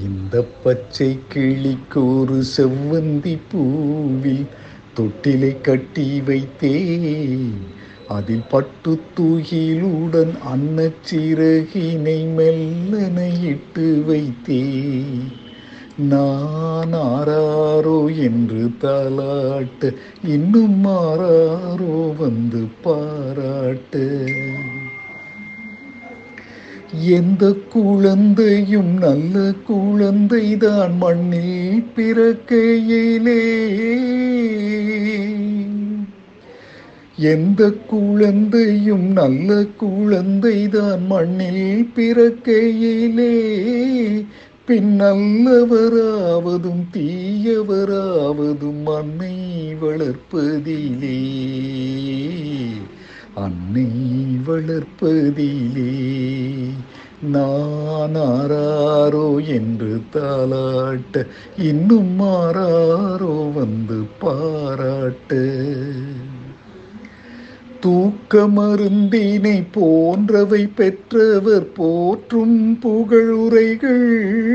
இந்த பச்சை கிளிக்கு ஒரு செவ்வந்தி பூவில் தொட்டிலை கட்டி வைத்தேன். அதில் பட்டு தூகிலுடன் அன்னச்சிறகினை மெல்லனை இட்டு வைத்தேன். நான் ஆராரோ என்று தாளாட்ட இன்னும் ஆறாரோ வந்து பாராட்ட. எந்த குழந்தையும் நல்ல குழந்தைதான் மண்ணில் பிறக்கையிலே. எந்த குழந்தையும் நல்ல குழந்தைதான் மண்ணில் பிறக்கையிலே. பின் நல்லவராவதும் தீயவராவதும் மண்ணை வளர்ப்பதிலே. அன்னை வளர்ப்பதிலே நானாரோ என்று தாளாட்ட இன்னும் மாறாரோ வந்து பாராட்ட. தூக்க மருந்தினை போன்றவை பெற்றவர் போற்றும் புகழுரைகள்.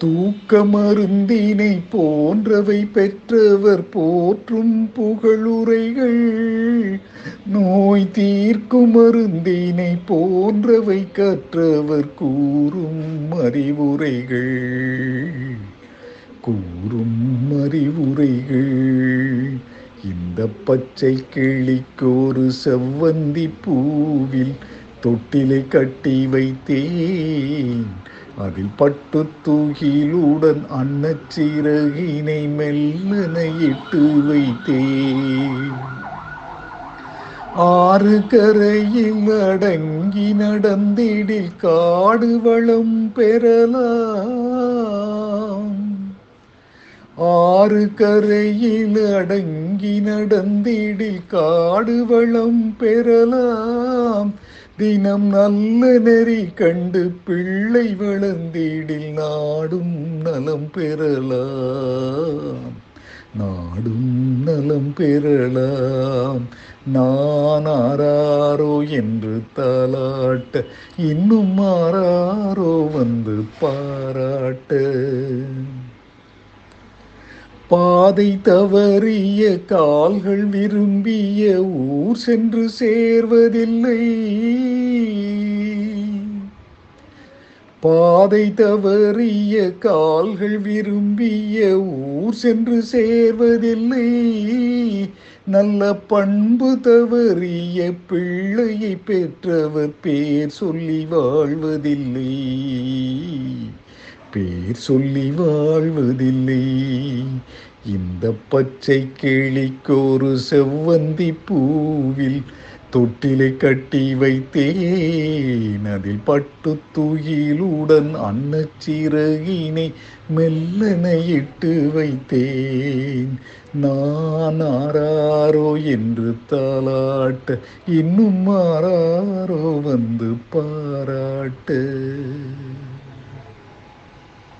தூக்க மருந்தினை போன்றவை பெற்றவர் போற்றும் புகழுரைகள். நோய் தீர்க்கும் மருந்தினை போன்றவை கற்றவர் கூறும் அறிவுரைகள். கூறும் அறிவுரைகள். இந்த பச்சை கிளிக்கு ஒரு செவ்வந்தி பூவில் தொட்டிலை கட்டி வைத்தேன். அதில் பட்டு தூகிலுடன் அன்னச்சிறகினை மெல்லன இட்டு வைத்தேன். ஆறு கரையில் அடங்கி நடந்திடில் காடு வளம் பெறலாம். ஆறு கரையில் அடங்கி நடந்திடில் காடு வளம் பெறலாம். தினம் நல்ல நெறி கண்டு பிள்ளை வளர்ந்திடில் நாடும் நலம் பெறலாம். நாடும் நலம் பெறலாம். நான் ஆராரோ என்று தாளாட்ட இன்னும் மாறாரோ வந்து பாராட்ட. பாதை தவறிய கால்கள் விரும்பிய ஊர் சென்று சேர்வதில்லை. பாதை தவறிய கால்கள் விரும்பிய ஊர் சென்று சேர்வதில்லை. நல்ல பண்பு தவறிய பிள்ளையை பெற்றவர் பேர் சொல்லி வாழ்வதில்லை. பேர் சொல்லி வாழ்வதில்லை. இந்த பச்சை கிளிக்கு செவ்வந்தி பூவில் தொட்டிலை கட்டி வைத்தேன். அதில் பட்டு தூயிலுடன் அன்னச்சிறகினை மெல்லன இட்டு வைத்தேன். நான் ஆறாரோ என்று தாளாட்ட இன்னும் ஆறாரோ வந்து பாராட்டு.